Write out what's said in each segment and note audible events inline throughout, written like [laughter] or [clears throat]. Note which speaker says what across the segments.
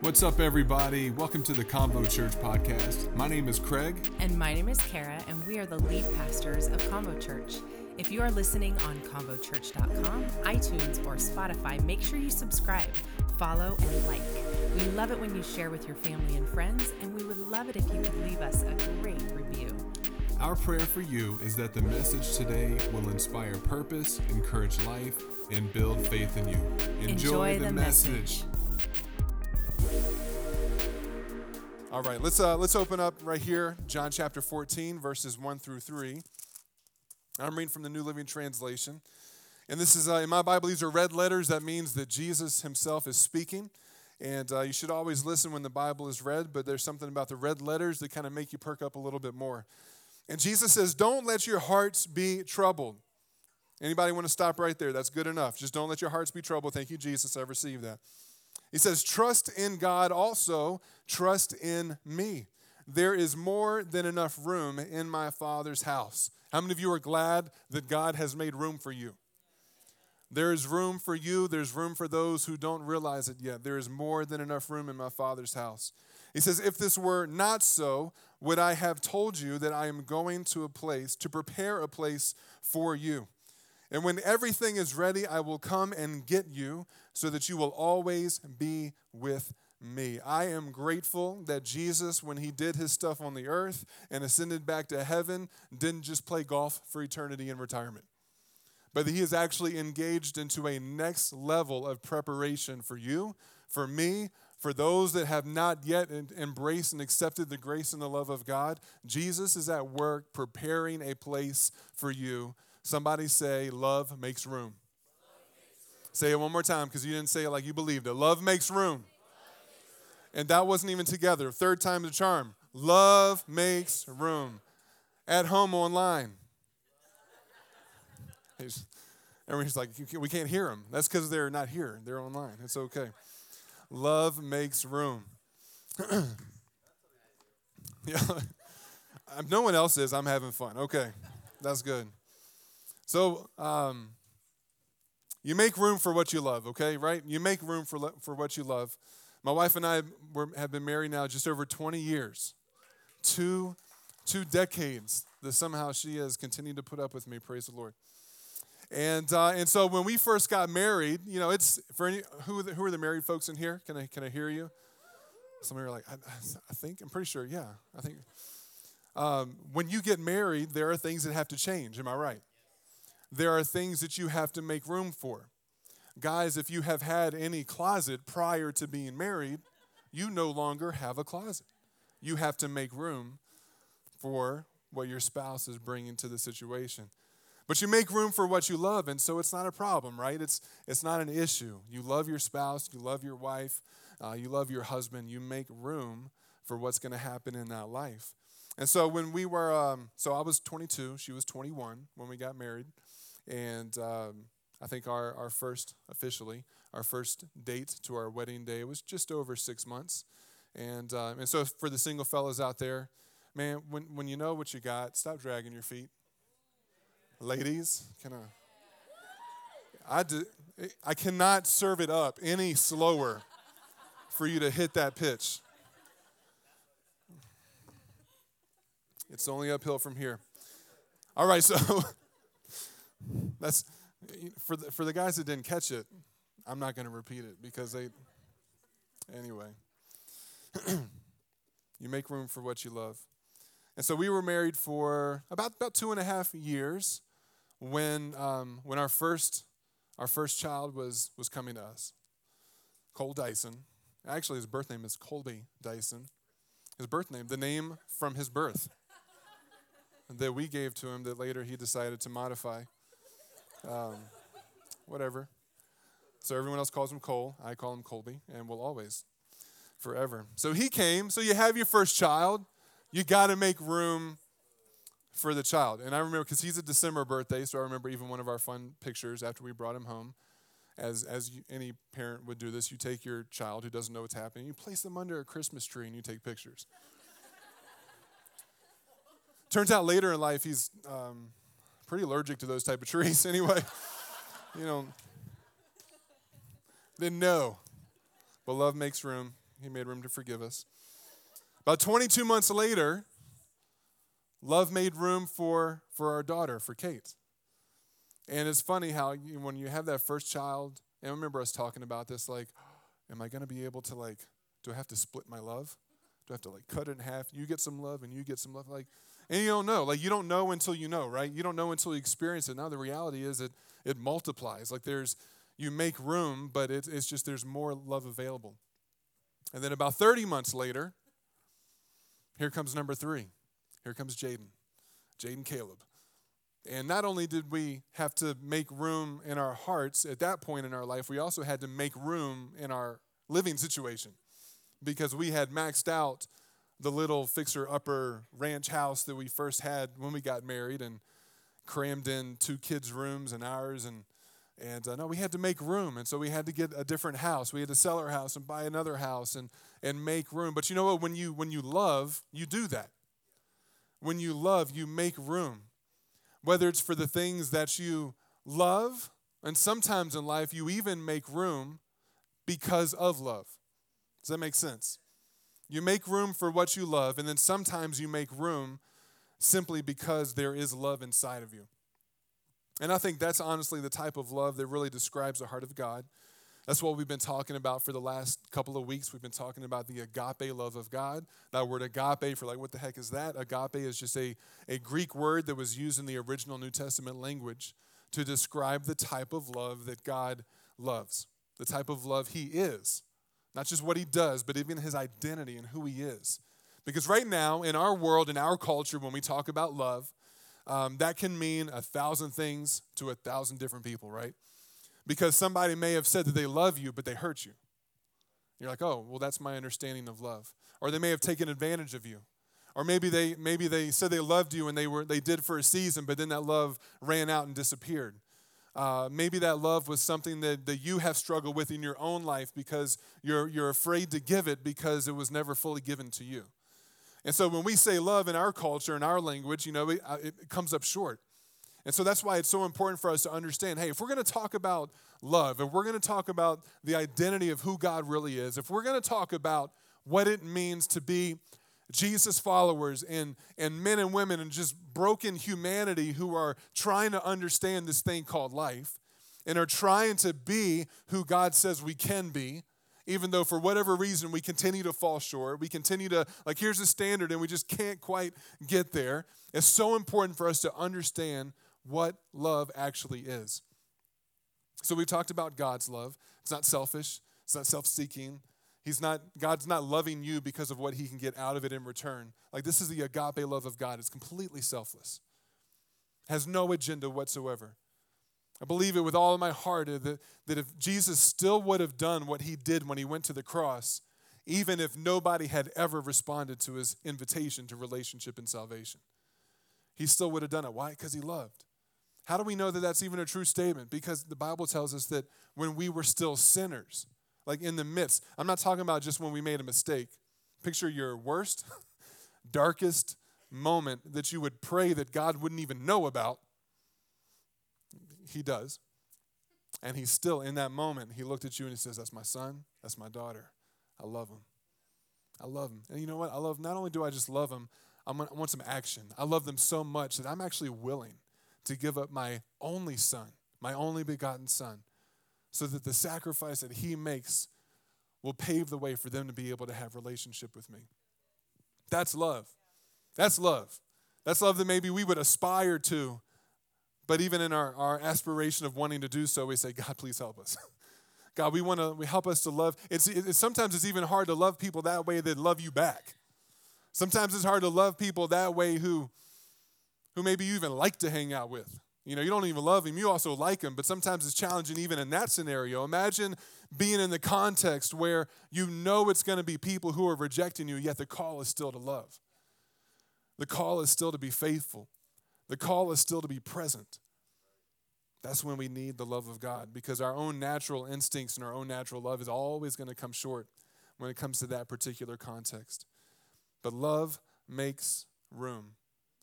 Speaker 1: What's up, everybody? Welcome to the Convo Church podcast. My name is Craig.
Speaker 2: And my name is Cara, and we are the lead pastors of Convo Church. If you are listening on convochurch.com, iTunes, or Spotify, make sure you subscribe, follow, and like. We love it when you share with your family and friends, and we would love it if you could leave us a great review.
Speaker 1: Our prayer for you is that the message today will inspire purpose, encourage life, and build faith in you. Enjoy,
Speaker 2: Enjoy
Speaker 1: the,
Speaker 2: the
Speaker 1: message.
Speaker 2: message.
Speaker 3: All right, let's uh, let's open up right here, John chapter 14, verses 1 through 3. I'm reading from the New Living Translation. And this is, uh, in my Bible, these are red letters. That means that Jesus himself is speaking. And uh, you should always listen when the Bible is read, but there's something about the red letters that kind of make you perk up a little bit more. And Jesus says, Don't let your hearts be troubled. Anybody want to stop right there? That's good enough. Just don't let your hearts be troubled. Thank you, Jesus. I receive that. He says, Trust in God also, trust in me. There is more than enough room in my Father's house. How many of you are glad that God has made room for you? There is room for you. There's room for those who don't realize it yet. There is more than enough room in my Father's house. He says, If this were not so, would I have told you that I am going to a place to prepare a place for you? And when everything is ready, I will come and get you so that you will always be with me. I am grateful that Jesus, when he did his stuff on the earth and ascended back to heaven, didn't just play golf for eternity in retirement, but that he is actually engaged into a next level of preparation for you, for me, for those that have not yet embraced and accepted the grace and the love of God. Jesus is at work preparing a place for you. Somebody say, Love makes room. Say it one more time because you didn't say it like you believed it. Love makes room. And that wasn't even together. Third time a charm. Love makes room. At home online. Everyone's like, we can't hear them. That's because they're not here. They're online. It's okay. Love makes room. [clears throat] yeah. [laughs] No one else is, I'm having fun. Okay. That's good. So, um, you make room for what you love, okay, right? You make room for, for what you love. My wife and I were, have been married now just over 20 years, two, two decades that somehow she has continued to put up with me, praise the Lord. And, uh, and so when we first got married, you know, it's for any, who, are the, who are the married folks in here? Can I, can I hear you? Some of you are like, I, I think, I'm pretty sure, yeah, I think. Um, when you get married, there are things that have to change, am I right? There are things that you have to make room for. Guys, if you have had any closet prior to being married, you no longer have a closet. You have to make room for what your spouse is bringing to the situation. But you make room for what you love, and so it's not a problem, right? It's, it's not an issue. You love your spouse, you love your wife, uh, you love your husband. You make room for what's going to happen in that life. And so when we were, um, so I was 22, she was 21 when we got married. And um, I think our, our first, officially, our first date to our wedding day was just over six months. And, um, and so for the single fellas out there, man, when, when you know what you got, stop dragging your feet. Ladies, can I? I, do, I cannot serve it up any slower for you to hit that pitch. It's only uphill from here. All right, [laughs] so that's for the, for the guys that didn't catch it. I'm not going to repeat it because they. Anyway, [clears throat] you make room for what you love, and so we were married for about about two and a half years when um, when our first our first child was was coming to us. Cole Dyson. Actually, his birth name is Colby Dyson. His birth name, the name from his birth [laughs] that we gave to him that later he decided to modify. Um, whatever. So everyone else calls him Cole. I call him Colby, and will always, forever. So he came. So you have your first child. You got to make room for the child. And I remember because he's a December birthday, so I remember even one of our fun pictures after we brought him home. As as you, any parent would do this, you take your child who doesn't know what's happening, you place them under a Christmas tree, and you take pictures. [laughs] Turns out later in life he's um, pretty allergic to those type of trees. [laughs] Anyway, you know, then no. But love makes room. He made room to forgive us. About 22 months later, love made room for, for our daughter, for Kate. And it's funny how you, when you have that first child, and I remember us talking about this, like, am I going to be able to, like, do I have to split my love? Do I have to, like, cut it in half? You get some love and you get some love? Like, and you don't know. Like, you don't know until you know, right? You don't know until you experience it. Now, the reality is it, it multiplies. Like, there's, you make room, but it, it's just there's more love available. And then about 30 months later, here comes number three. Here comes Jaden, Jaden Caleb. And not only did we have to make room in our hearts at that point in our life, we also had to make room in our living situation because we had maxed out the little fixer upper ranch house that we first had when we got married and crammed in two kids' rooms and ours and and uh, no, we had to make room, and so we had to get a different house. We had to sell our house and buy another house and and make room. But you know what? When you when you love, you do that. When you love, you make room. Whether it's for the things that you love, and sometimes in life you even make room because of love. Does that make sense? You make room for what you love, and then sometimes you make room simply because there is love inside of you. And I think that's honestly the type of love that really describes the heart of God. That's what we've been talking about for the last couple of weeks. We've been talking about the agape love of God. That word agape, for like, what the heck is that? Agape is just a, a Greek word that was used in the original New Testament language to describe the type of love that God loves, the type of love He is. Not just what He does, but even His identity and who He is. Because right now, in our world, in our culture, when we talk about love, um, that can mean a thousand things to a thousand different people, right? Because somebody may have said that they love you, but they hurt you. You're like, oh, well, that's my understanding of love. Or they may have taken advantage of you. Or maybe they maybe they said they loved you and they were they did for a season, but then that love ran out and disappeared. Uh, maybe that love was something that, that you have struggled with in your own life because you're, you're afraid to give it because it was never fully given to you. And so when we say love in our culture, in our language, you know, it, uh, it comes up short. And so that's why it's so important for us to understand hey, if we're going to talk about love, if we're going to talk about the identity of who God really is, if we're going to talk about what it means to be Jesus followers and, and men and women and just broken humanity who are trying to understand this thing called life and are trying to be who God says we can be, even though for whatever reason we continue to fall short. We continue to, like, here's the standard and we just can't quite get there. It's so important for us to understand what love actually is. So we've talked about God's love. It's not selfish, it's not self seeking. He's not, God's not loving you because of what he can get out of it in return. Like, this is the agape love of God. It's completely selfless, has no agenda whatsoever. I believe it with all my heart that, that if Jesus still would have done what he did when he went to the cross, even if nobody had ever responded to his invitation to relationship and salvation, he still would have done it. Why? Because he loved. How do we know that that's even a true statement? Because the Bible tells us that when we were still sinners, like in the midst, I'm not talking about just when we made a mistake. Picture your worst, [laughs] darkest moment that you would pray that God wouldn't even know about he does. And he's still in that moment. He looked at you and he says, That's my son. That's my daughter. I love him. I love him. And you know what? I love, not only do I just love him, I want some action. I love them so much that I'm actually willing to give up my only son, my only begotten son, so that the sacrifice that he makes will pave the way for them to be able to have relationship with me. That's love. That's love. That's love that maybe we would aspire to but even in our, our aspiration of wanting to do so, we say, God, please help us. [laughs] God, we want to we help us to love. It's, it, sometimes it's even hard to love people that way that love you back. Sometimes it's hard to love people that way who, who maybe you even like to hang out with. You know, you don't even love him, you also like him, but sometimes it's challenging even in that scenario. Imagine being in the context where you know it's going to be people who are rejecting you, yet the call is still to love. The call is still to be faithful. The call is still to be present. That's when we need the love of God because our own natural instincts and our own natural love is always going to come short when it comes to that particular context. But love makes room.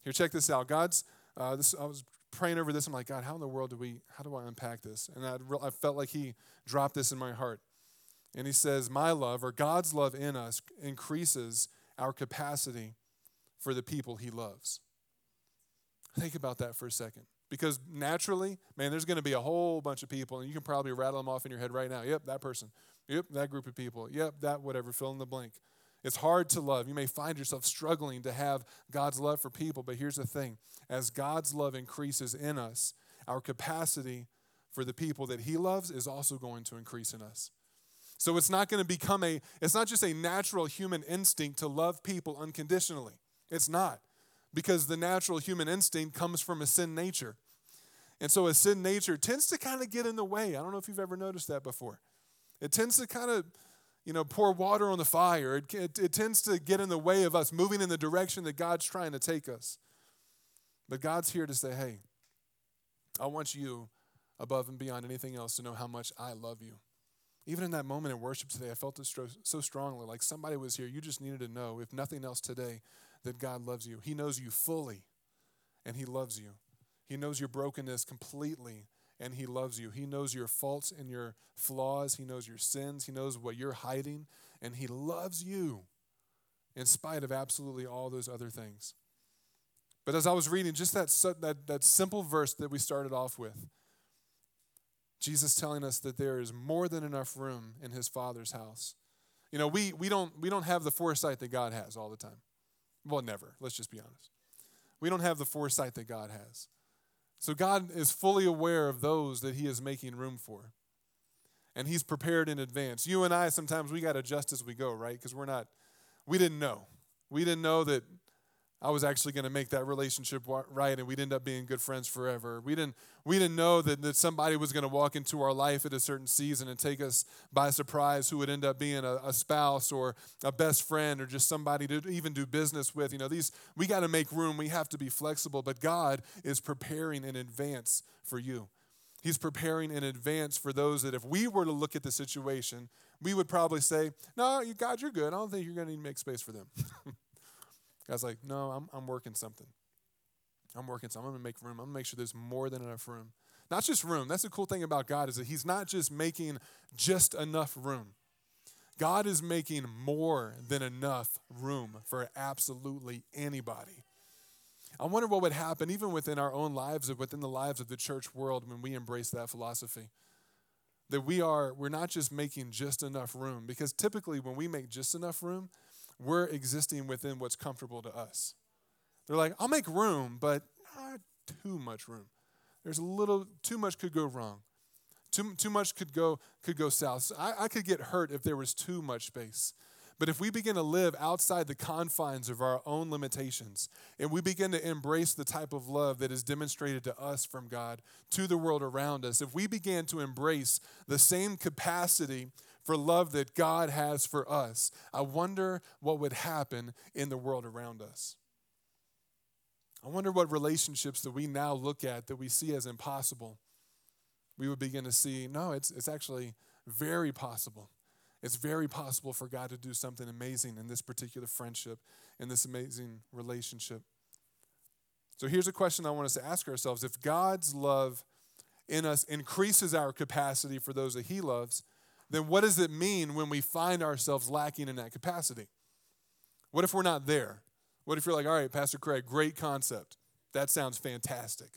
Speaker 3: Here, check this out. God's, uh, this, I was praying over this. I'm like, God, how in the world do we, how do I unpack this? And I, I felt like He dropped this in my heart. And he says, My love, or God's love in us, increases our capacity for the people he loves. Think about that for a second. Because naturally, man, there's going to be a whole bunch of people, and you can probably rattle them off in your head right now. Yep, that person. Yep, that group of people. Yep, that whatever, fill in the blank. It's hard to love. You may find yourself struggling to have God's love for people, but here's the thing as God's love increases in us, our capacity for the people that He loves is also going to increase in us. So it's not going to become a, it's not just a natural human instinct to love people unconditionally. It's not because the natural human instinct comes from a sin nature. And so a sin nature tends to kind of get in the way. I don't know if you've ever noticed that before. It tends to kind of, you know, pour water on the fire. It, it, it tends to get in the way of us moving in the direction that God's trying to take us. But God's here to say, hey, I want you above and beyond anything else to know how much I love you. Even in that moment in worship today, I felt it so strongly like somebody was here. You just needed to know, if nothing else today, that God loves you. He knows you fully, and He loves you. He knows your brokenness completely, and He loves you. He knows your faults and your flaws. He knows your sins. He knows what you're hiding, and He loves you in spite of absolutely all those other things. But as I was reading just that, that, that simple verse that we started off with, Jesus telling us that there is more than enough room in his Father's house. You know, we, we, don't, we don't have the foresight that God has all the time. Well, never. Let's just be honest. We don't have the foresight that God has. So God is fully aware of those that he is making room for. And he's prepared in advance. You and I sometimes we got to adjust as we go, right? Because we're not we didn't know. We didn't know that I was actually going to make that relationship right and we'd end up being good friends forever. We didn't, we didn't know that, that somebody was going to walk into our life at a certain season and take us by surprise who would end up being a, a spouse or a best friend or just somebody to even do business with. You know, these, we got to make room. We have to be flexible, but God is preparing in advance for you. He's preparing in advance for those that if we were to look at the situation, we would probably say, No, God, you're good. I don't think you're going to need to make space for them. [laughs] God's like, no, I'm, I'm working something. I'm working something. I'm going to make room. I'm going to make sure there's more than enough room. Not just room. That's the cool thing about God is that He's not just making just enough room. God is making more than enough room for absolutely anybody. I wonder what would happen even within our own lives or within the lives of the church world when we embrace that philosophy. That we are, we're not just making just enough room, because typically when we make just enough room, we're existing within what's comfortable to us. They're like, I'll make room, but not too much room. There's a little, too much could go wrong. Too, too much could go, could go south. I, I could get hurt if there was too much space. But if we begin to live outside the confines of our own limitations and we begin to embrace the type of love that is demonstrated to us from God to the world around us, if we begin to embrace the same capacity for love that God has for us, I wonder what would happen in the world around us. I wonder what relationships that we now look at that we see as impossible, we would begin to see no, it's, it's actually very possible. It's very possible for God to do something amazing in this particular friendship, in this amazing relationship. So here's a question I want us to ask ourselves If God's love in us increases our capacity for those that He loves, then what does it mean when we find ourselves lacking in that capacity? What if we're not there? What if you're like, all right, Pastor Craig, great concept. That sounds fantastic.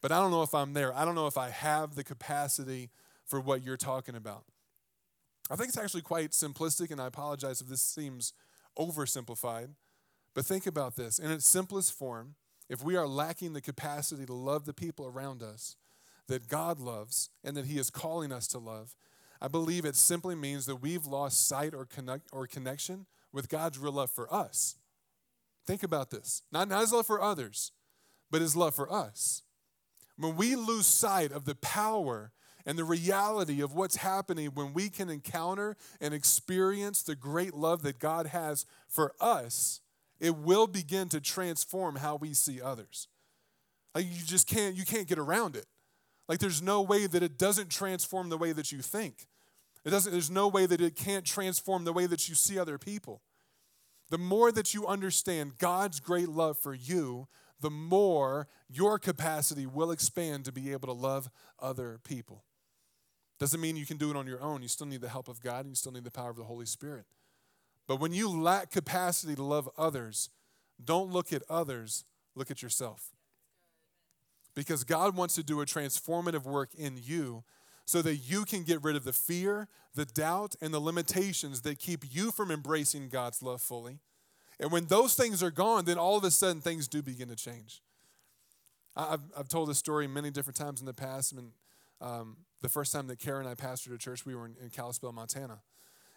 Speaker 3: But I don't know if I'm there. I don't know if I have the capacity for what you're talking about. I think it's actually quite simplistic, and I apologize if this seems oversimplified. But think about this in its simplest form, if we are lacking the capacity to love the people around us that God loves and that He is calling us to love, I believe it simply means that we've lost sight or, connect, or connection with God's real love for us. Think about this. Not, not his love for others, but his love for us. When we lose sight of the power and the reality of what's happening when we can encounter and experience the great love that God has for us, it will begin to transform how we see others. Like you just can't you can't get around it. Like there's no way that it doesn't transform the way that you think. It doesn't, there's no way that it can't transform the way that you see other people. The more that you understand God's great love for you, the more your capacity will expand to be able to love other people. Doesn't mean you can do it on your own. You still need the help of God and you still need the power of the Holy Spirit. But when you lack capacity to love others, don't look at others, look at yourself. Because God wants to do a transformative work in you so that you can get rid of the fear, the doubt, and the limitations that keep you from embracing God's love fully. And when those things are gone, then all of a sudden things do begin to change. I've, I've told this story many different times in the past. I mean, um, the first time that Karen and I pastored a church, we were in, in Kalispell, Montana.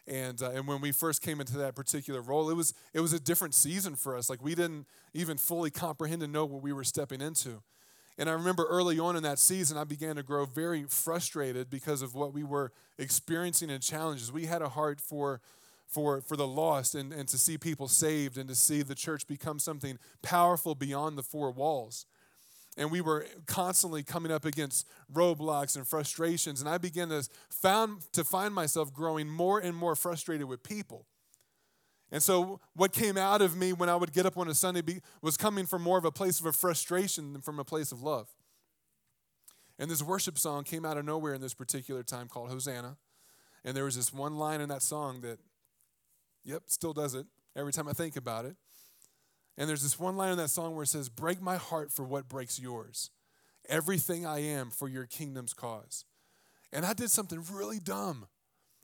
Speaker 3: And, uh, and when we first came into that particular role, it was, it was a different season for us. Like we didn't even fully comprehend and know what we were stepping into. And I remember early on in that season, I began to grow very frustrated because of what we were experiencing and challenges. We had a heart for, for, for the lost and, and to see people saved and to see the church become something powerful beyond the four walls. And we were constantly coming up against roadblocks and frustrations. And I began to, found, to find myself growing more and more frustrated with people. And so, what came out of me when I would get up on a Sunday be, was coming from more of a place of a frustration than from a place of love. And this worship song came out of nowhere in this particular time called Hosanna. And there was this one line in that song that, yep, still does it every time I think about it. And there's this one line in that song where it says, Break my heart for what breaks yours, everything I am for your kingdom's cause. And I did something really dumb.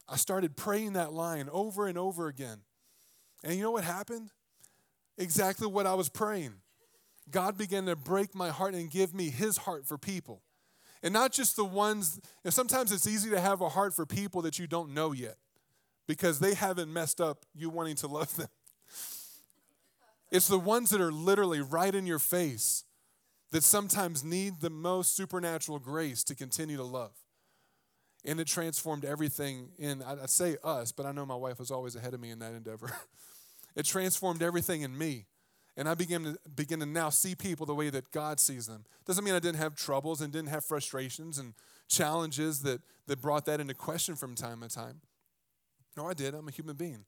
Speaker 3: I started praying that line over and over again. And you know what happened? Exactly what I was praying. God began to break my heart and give me his heart for people. And not just the ones, and sometimes it's easy to have a heart for people that you don't know yet because they haven't messed up you wanting to love them. It's the ones that are literally right in your face that sometimes need the most supernatural grace to continue to love. And it transformed everything in, I say us, but I know my wife was always ahead of me in that endeavor. [laughs] It transformed everything in me. And I began to begin to now see people the way that God sees them. Doesn't mean I didn't have troubles and didn't have frustrations and challenges that, that brought that into question from time to time. No, I did. I'm a human being.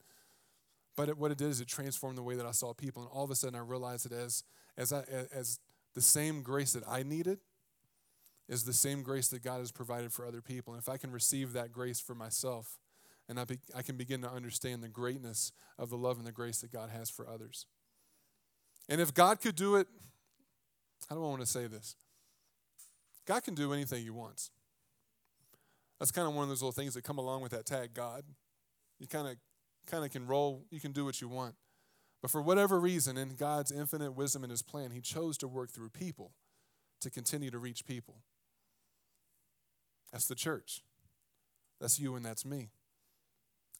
Speaker 3: But it, what it did is it transformed the way that I saw people. And all of a sudden I realized that as, as, I, as the same grace that I needed is the same grace that God has provided for other people. And if I can receive that grace for myself, and I, be, I can begin to understand the greatness of the love and the grace that God has for others. And if God could do it, I don't want to say this. God can do anything He wants. That's kind of one of those little things that come along with that tag, God. You kind of kind of can roll, you can do what you want. But for whatever reason, in God's infinite wisdom and His plan, He chose to work through people to continue to reach people. That's the church. That's you and that's me.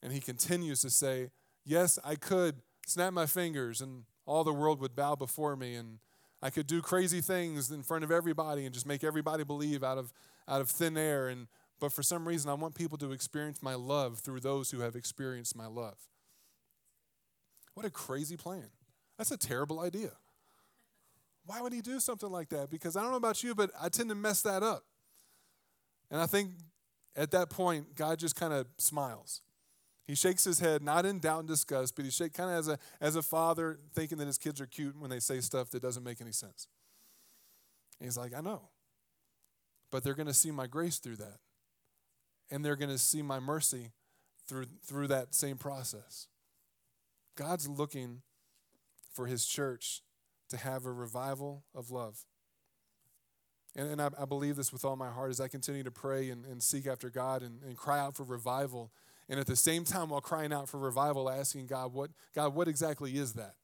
Speaker 3: And he continues to say, Yes, I could snap my fingers and all the world would bow before me, and I could do crazy things in front of everybody and just make everybody believe out of, out of thin air. And, but for some reason, I want people to experience my love through those who have experienced my love. What a crazy plan. That's a terrible idea. Why would he do something like that? Because I don't know about you, but I tend to mess that up. And I think at that point, God just kind of smiles. He shakes his head, not in doubt and disgust, but he shakes kind of as a, as a father thinking that his kids are cute when they say stuff that doesn't make any sense. And he's like, I know. But they're going to see my grace through that. And they're going to see my mercy through, through that same process. God's looking for his church to have a revival of love. And, and I, I, believe this with all my heart as I continue to pray and, and seek after God and, and cry out for revival and at the same time while crying out for revival asking god what god what exactly is that?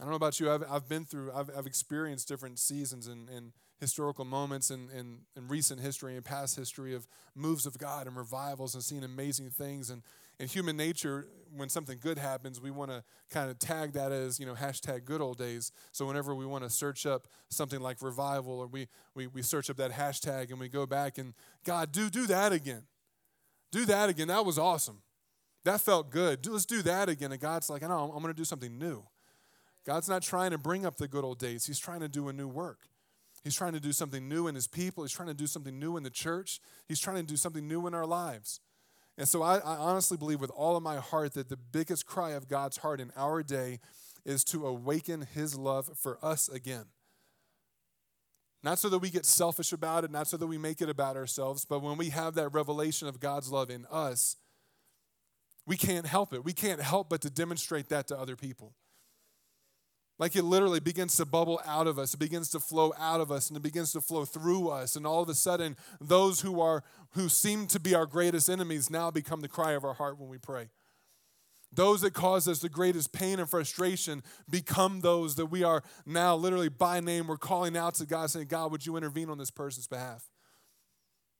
Speaker 3: I don't know about you. I've, I've been through I've, I've experienced different seasons and, and historical moments in, in, in recent history and past history of moves of god and revivals and seeing amazing things. And in human nature when something good happens we want to kind of tag that as you know hashtag good old days. So whenever we want to search up something like revival or we, we, we search up that hashtag and we go back and god do do that again do that again. That was awesome. That felt good. Let's do that again. And God's like, know, I'm going to do something new. God's not trying to bring up the good old days, He's trying to do a new work. He's trying to do something new in His people. He's trying to do something new in the church. He's trying to do something new in our lives. And so I, I honestly believe with all of my heart that the biggest cry of God's heart in our day is to awaken His love for us again. Not so that we get selfish about it, not so that we make it about ourselves, but when we have that revelation of God's love in us, we can't help it. We can't help but to demonstrate that to other people. Like it literally begins to bubble out of us, it begins to flow out of us, and it begins to flow through us. And all of a sudden, those who are who seem to be our greatest enemies now become the cry of our heart when we pray. Those that cause us the greatest pain and frustration become those that we are now literally by name. We're calling out to God saying, God, would you intervene on this person's behalf?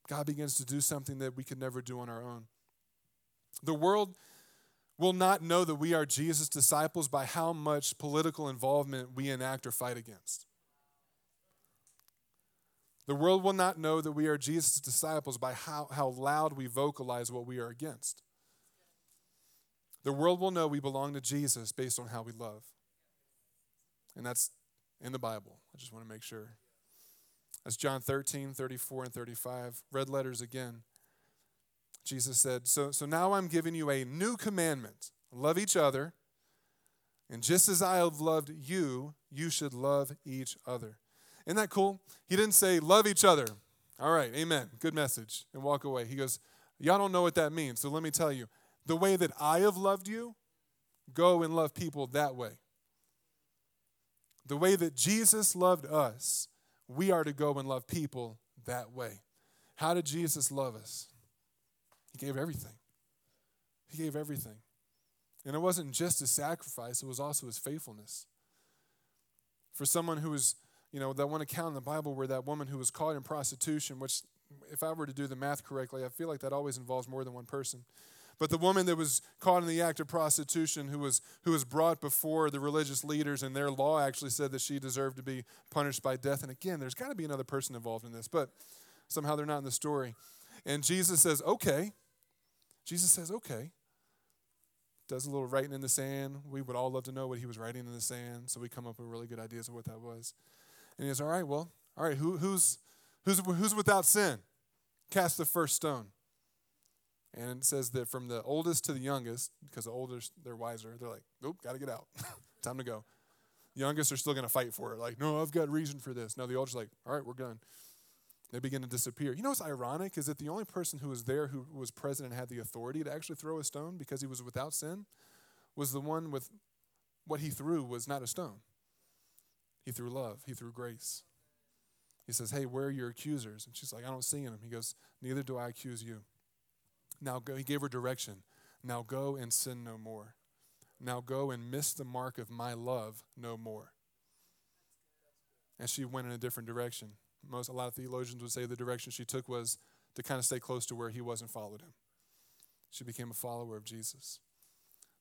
Speaker 3: God begins to do something that we could never do on our own. The world will not know that we are Jesus' disciples by how much political involvement we enact or fight against. The world will not know that we are Jesus' disciples by how, how loud we vocalize what we are against. The world will know we belong to Jesus based on how we love. And that's in the Bible. I just want to make sure. That's John 13, 34, and 35. Red letters again. Jesus said, So, so now I'm giving you a new commandment love each other. And just as I have loved you, you should love each other. Isn't that cool? He didn't say, love each other. All right, amen. Good message. And walk away. He goes, Y'all don't know what that means. So let me tell you the way that I have loved you, go and love people that way. The way that Jesus loved us, we are to go and love people that way. How did Jesus love us? He gave everything. He gave everything. And it wasn't just his sacrifice, it was also his faithfulness. For someone who was, you know, that one account in the Bible where that woman who was caught in prostitution, which, if I were to do the math correctly, I feel like that always involves more than one person. But the woman that was caught in the act of prostitution, who was, who was brought before the religious leaders, and their law actually said that she deserved to be punished by death. And again, there's got to be another person involved in this, but somehow they're not in the story. And Jesus says, okay. Jesus says, okay. Does a little writing in the sand. We would all love to know what he was writing in the sand, so we come up with really good ideas of what that was. And he goes, all right, well, all right, who, who's, who's, who's without sin? Cast the first stone. And it says that from the oldest to the youngest, because the oldest, they're wiser, they're like, nope, got to get out. [laughs] Time to go. The youngest are still going to fight for it. Like, no, I've got reason for this. No, the oldest are like, all right, we're done. They begin to disappear. You know what's ironic is that the only person who was there who was present and had the authority to actually throw a stone because he was without sin was the one with what he threw was not a stone. He threw love, he threw grace. He says, Hey, where are your accusers? And she's like, I don't see them. He goes, Neither do I accuse you. Now go, he gave her direction. Now go and sin no more. Now go and miss the mark of my love no more. And she went in a different direction. Most a lot of theologians would say the direction she took was to kind of stay close to where he was and followed him. She became a follower of Jesus.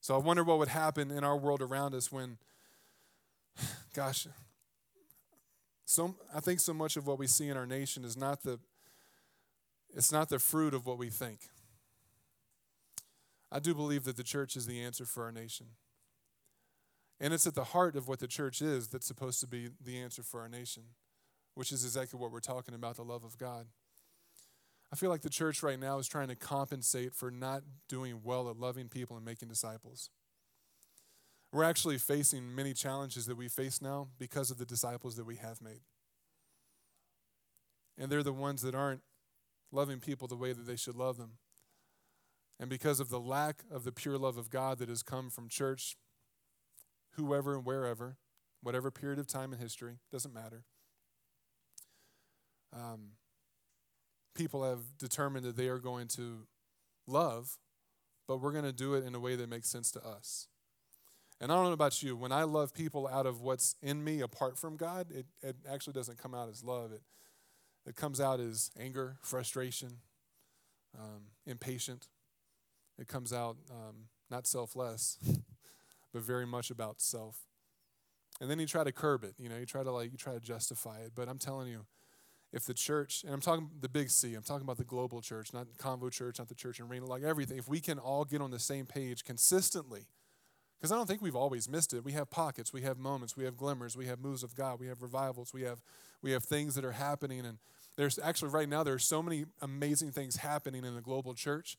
Speaker 3: So I wonder what would happen in our world around us when, [sighs] gosh, so I think so much of what we see in our nation is not the it's not the fruit of what we think. I do believe that the church is the answer for our nation. And it's at the heart of what the church is that's supposed to be the answer for our nation, which is exactly what we're talking about the love of God. I feel like the church right now is trying to compensate for not doing well at loving people and making disciples. We're actually facing many challenges that we face now because of the disciples that we have made. And they're the ones that aren't loving people the way that they should love them. And because of the lack of the pure love of God that has come from church, whoever and wherever, whatever period of time in history, doesn't matter. Um, people have determined that they are going to love, but we're going to do it in a way that makes sense to us. And I don't know about you, when I love people out of what's in me apart from God, it, it actually doesn't come out as love. It, it comes out as anger, frustration, um, impatient. It comes out um, not selfless, [laughs] but very much about self. And then you try to curb it. You know, you try to like you try to justify it. But I'm telling you, if the church, and I'm talking the big C, I'm talking about the global church, not Convo Church, not the church in Reno, like everything. If we can all get on the same page consistently, because I don't think we've always missed it. We have pockets, we have moments, we have glimmers, we have moves of God, we have revivals, we have we have things that are happening, and there's actually right now there are so many amazing things happening in the global church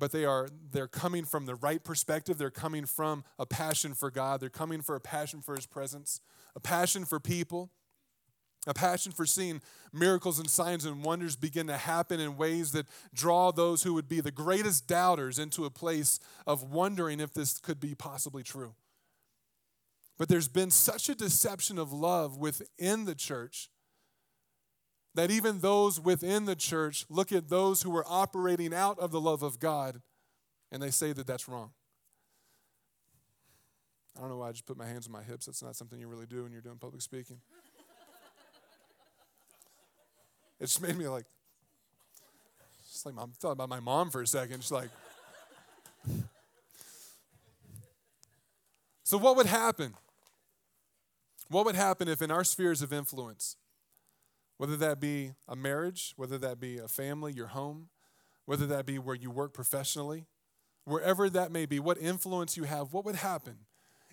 Speaker 3: but they are they're coming from the right perspective they're coming from a passion for god they're coming for a passion for his presence a passion for people A passion for seeing miracles and signs and wonders begin to happen in ways that draw those who would be the greatest doubters into a place of wondering if this could be possibly true. But there's been such a deception of love within the church that even those within the church look at those who are operating out of the love of God and they say that that's wrong. I don't know why I just put my hands on my hips. That's not something you really do when you're doing public speaking. It just made me like, just like I'm thought about my mom for a second. She's like, [laughs] so what would happen? What would happen if in our spheres of influence, whether that be a marriage, whether that be a family, your home, whether that be where you work professionally, wherever that may be, what influence you have, what would happen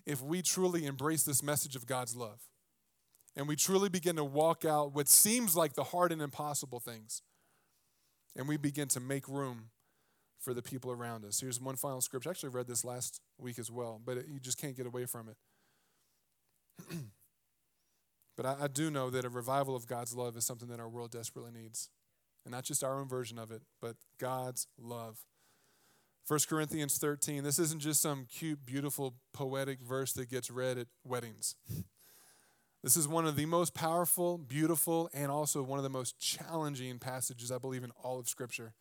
Speaker 3: if we truly embrace this message of God's love? and we truly begin to walk out what seems like the hard and impossible things. And we begin to make room for the people around us. Here's one final scripture. I actually read this last week as well, but it, you just can't get away from it. [clears throat] but I, I do know that a revival of God's love is something that our world desperately needs. And not just our own version of it, but God's love. 1 Corinthians 13, this isn't just some cute, beautiful, poetic verse that gets read at weddings. This is one of the most powerful, beautiful, and also one of the most challenging passages, I believe, in all of Scripture.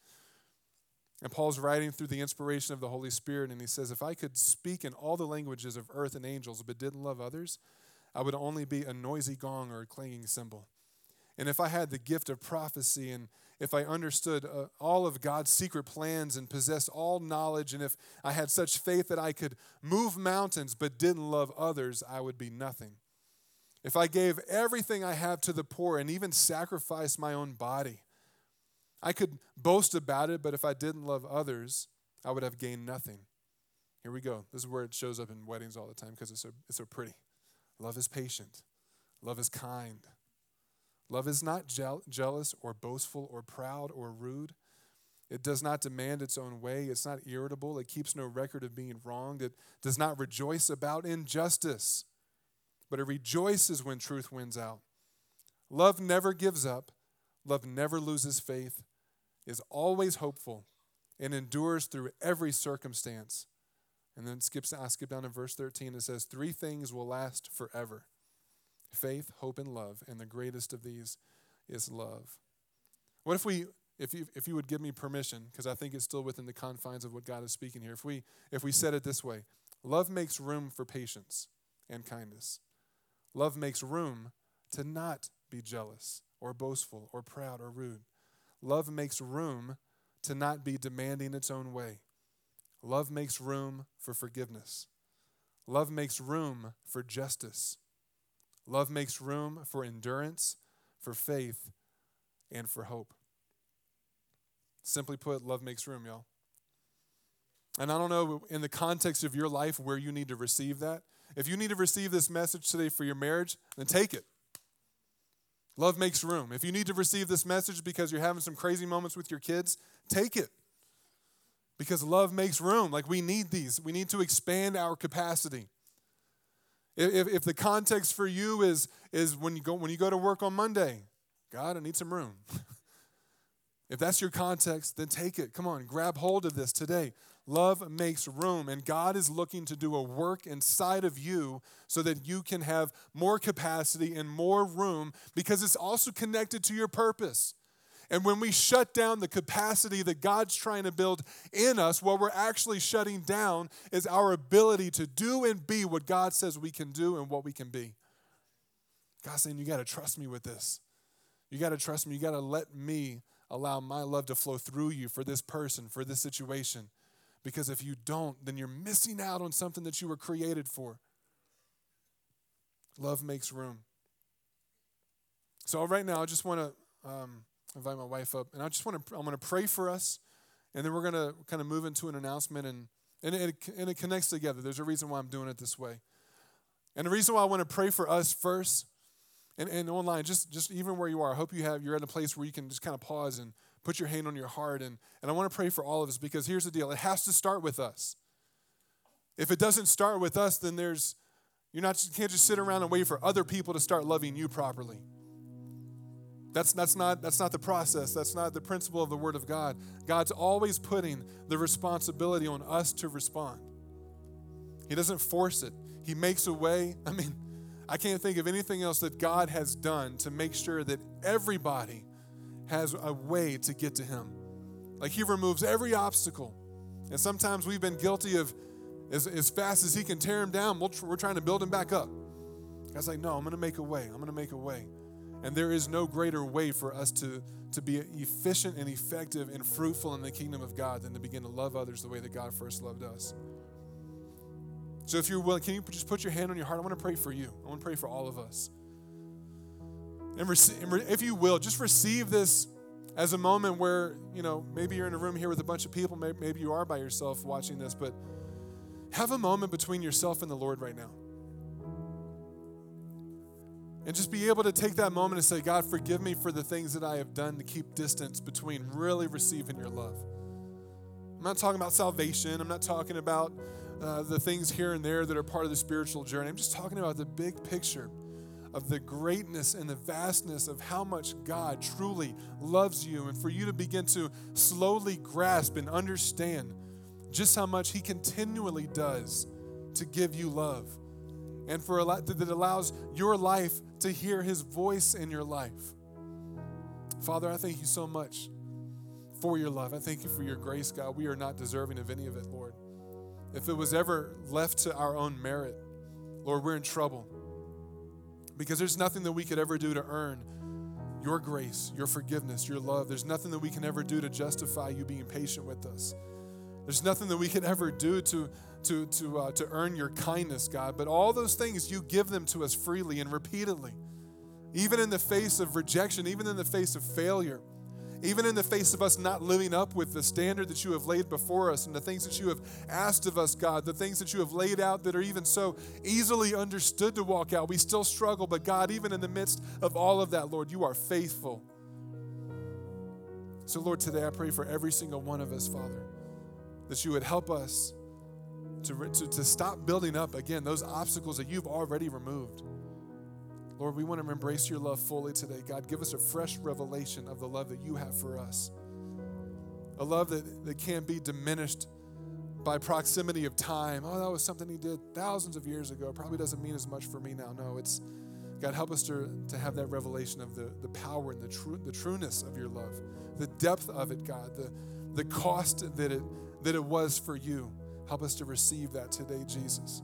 Speaker 3: And Paul's writing through the inspiration of the Holy Spirit, and he says, If I could speak in all the languages of earth and angels, but didn't love others, I would only be a noisy gong or a clanging cymbal. And if I had the gift of prophecy, and if I understood uh, all of God's secret plans and possessed all knowledge, and if I had such faith that I could move mountains but didn't love others, I would be nothing. If I gave everything I have to the poor and even sacrificed my own body, I could boast about it, but if I didn't love others, I would have gained nothing. Here we go. This is where it shows up in weddings all the time because it's so, it's so pretty. Love is patient, love is kind. Love is not je- jealous or boastful or proud or rude. It does not demand its own way. It's not irritable. It keeps no record of being wronged. It does not rejoice about injustice but it rejoices when truth wins out. Love never gives up, love never loses faith, is always hopeful, and endures through every circumstance. And then skips, I skip down to verse 13. It says, Three things will last forever faith, hope, and love. And the greatest of these is love. What if we, if you, if you would give me permission, because I think it's still within the confines of what God is speaking here, if we, if we said it this way love makes room for patience and kindness. Love makes room to not be jealous or boastful or proud or rude. Love makes room to not be demanding its own way. Love makes room for forgiveness. Love makes room for justice. Love makes room for endurance, for faith, and for hope. Simply put, love makes room, y'all. And I don't know in the context of your life where you need to receive that. If you need to receive this message today for your marriage, then take it. Love makes room. If you need to receive this message because you're having some crazy moments with your kids, take it. Because love makes room. Like we need these, we need to expand our capacity. If, if the context for you is, is when, you go, when you go to work on Monday, God, I need some room. [laughs] if that's your context, then take it. Come on, grab hold of this today. Love makes room, and God is looking to do a work inside of you so that you can have more capacity and more room because it's also connected to your purpose. And when we shut down the capacity that God's trying to build in us, what we're actually shutting down is our ability to do and be what God says we can do and what we can be. God's saying, You got to trust me with this. You got to trust me. You got to let me allow my love to flow through you for this person, for this situation. Because if you don't, then you're missing out on something that you were created for. Love makes room. So right now, I just want to um, invite my wife up, and I just want to I'm going to pray for us, and then we're going to kind of move into an announcement, and and it, and it connects together. There's a reason why I'm doing it this way, and the reason why I want to pray for us first, and, and online, just just even where you are. I hope you have you're at a place where you can just kind of pause and put your hand on your heart. And, and I want to pray for all of us because here's the deal it has to start with us. If it doesn't start with us, then there's, you're not, you can't just sit around and wait for other people to start loving you properly. That's, that's, not, that's not the process. That's not the principle of the Word of God. God's always putting the responsibility on us to respond. He doesn't force it, He makes a way. I mean, I can't think of anything else that God has done to make sure that everybody has a way to get to Him. Like He removes every obstacle. And sometimes we've been guilty of, as, as fast as He can tear Him down, we're trying to build Him back up. God's like, no, I'm going to make a way. I'm going to make a way. And there is no greater way for us to, to be efficient and effective and fruitful in the kingdom of God than to begin to love others the way that God first loved us. So if you're willing, can you just put your hand on your heart? I want to pray for you. I want to pray for all of us. And, if you will, just receive this as a moment where, you know, maybe you're in a room here with a bunch of people, maybe, maybe you are by yourself watching this, but have a moment between yourself and the Lord right now. And just be able to take that moment and say, God, forgive me for the things that I have done to keep distance between really receiving your love. I'm not talking about salvation. I'm not talking about uh, the things here and there that are part of the spiritual journey. I'm just talking about the big picture of the greatness and the vastness of how much God truly loves you, and for you to begin to slowly grasp and understand just how much He continually does to give you love, and for that allows your life to hear His voice in your life. Father, I thank you so much for your love. I thank you for your grace, God. We are not deserving of any of it, Lord. If it was ever left to our own merit, Lord, we're in trouble. Because there's nothing that we could ever do to earn your grace, your forgiveness, your love. There's nothing that we can ever do to justify you being patient with us. There's nothing that we can ever do to, to, to, uh, to earn your kindness, God. But all those things, you give them to us freely and repeatedly. Even in the face of rejection, even in the face of failure even in the face of us not living up with the standard that you have laid before us and the things that you have asked of us, God, the things that you have laid out that are even so easily understood to walk out, we still struggle. But God, even in the midst of all of that, Lord, you are faithful. So, Lord, today I pray for every single one of us, Father, that you would help us to, to, to stop building up, again, those obstacles that you've already removed. Lord, we want to embrace your love fully today. God, give us a fresh revelation of the love that you have for us. A love that, that can't be diminished by proximity of time. Oh, that was something he did thousands of years ago. Probably doesn't mean as much for me now. No, it's God, help us to, to have that revelation of the, the power and the, true, the trueness of your love, the depth of it, God, the, the cost that it, that it was for you. Help us to receive that today, Jesus.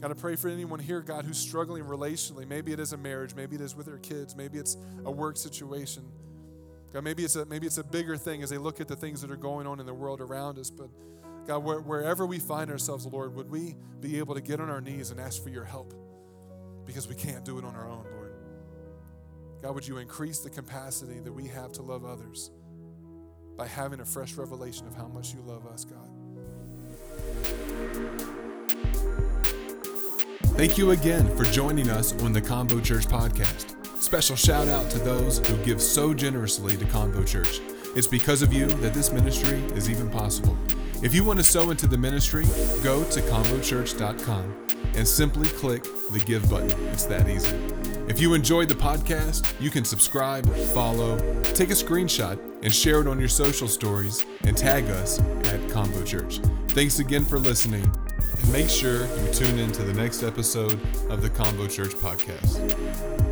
Speaker 3: God, I pray for anyone here, God, who's struggling relationally. Maybe it is a marriage, maybe it is with their kids, maybe it's a work situation. God, maybe it's a maybe it's a bigger thing as they look at the things that are going on in the world around us. But God, where, wherever we find ourselves, Lord, would we be able to get on our knees and ask for your help? Because we can't do it on our own, Lord. God, would you increase the capacity that we have to love others by having a fresh revelation of how much you love us, God?
Speaker 1: Thank you again for joining us on the Convo Church podcast. Special shout out to those who give so generously to Convo Church. It's because of you that this ministry is even possible. If you want to sow into the ministry, go to convochurch.com and simply click the give button. It's that easy. If you enjoyed the podcast, you can subscribe, follow, take a screenshot, and share it on your social stories and tag us at Convo Church. Thanks again for listening and make sure you tune in to the next episode of the Convo Church podcast.